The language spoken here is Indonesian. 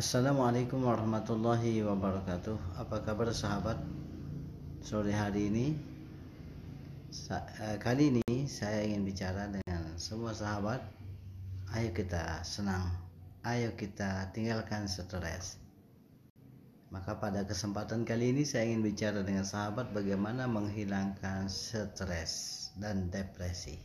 Assalamualaikum warahmatullahi wabarakatuh. Apa kabar sahabat? Sore hari ini, eh, kali ini saya ingin bicara dengan semua sahabat. Ayo kita senang, ayo kita tinggalkan stres. Maka pada kesempatan kali ini saya ingin bicara dengan sahabat bagaimana menghilangkan stres dan depresi.